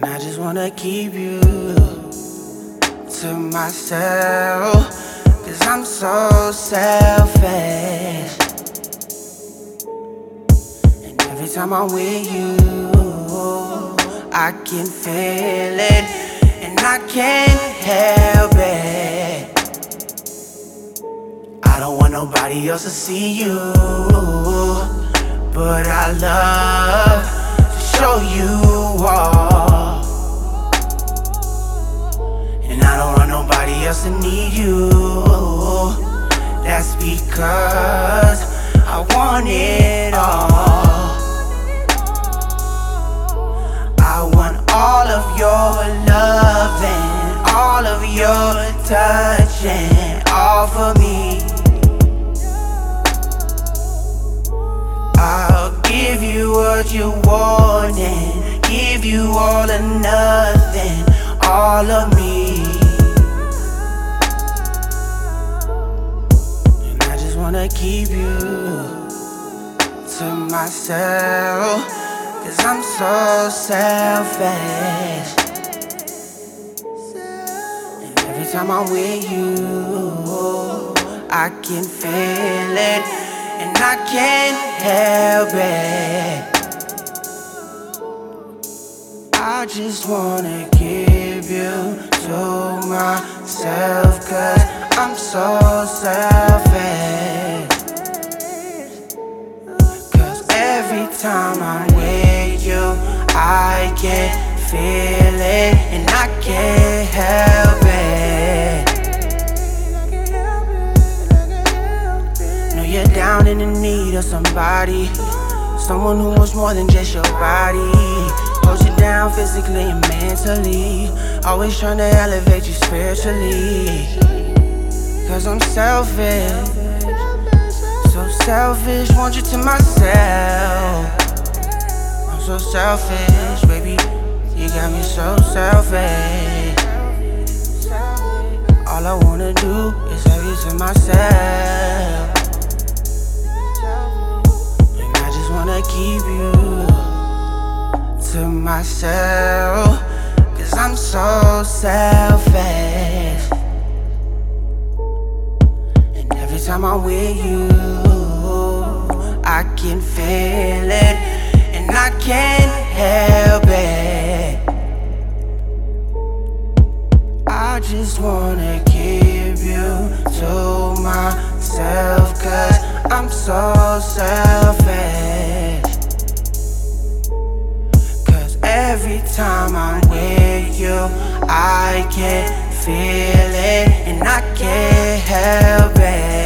And I just wanna keep you to myself. Cause I'm so selfish. And every time I'm with you, I can feel it. And I can't help it. I don't want nobody else to see you. But I love else to need you. That's because I want it all. I want all of your loving, all of your touching, all for me. I'll give you what you want and give you all or nothing, all of me. Wanna keep you to myself, cause I'm so selfish. And every time I'm with you, I can feel it, and I can't help it. I just wanna give you to myself, cause I'm so selfish. Every time I'm with you, I can feel it, and I can't help it. Know you're down in the need of somebody. Someone who wants more than just your body. Holds you down physically and mentally. Always trying to elevate you spiritually. Cause I'm selfish. So selfish, want you to myself. So selfish, baby. You got me so selfish. All I wanna do is have you to myself. And I just wanna keep you to myself. Cause I'm so selfish. And every time I'm with you, I can feel it. I can't help it. I just wanna give you to myself. Cause I'm so selfish. Cause every time I'm with you, I can feel it. And I can't help it.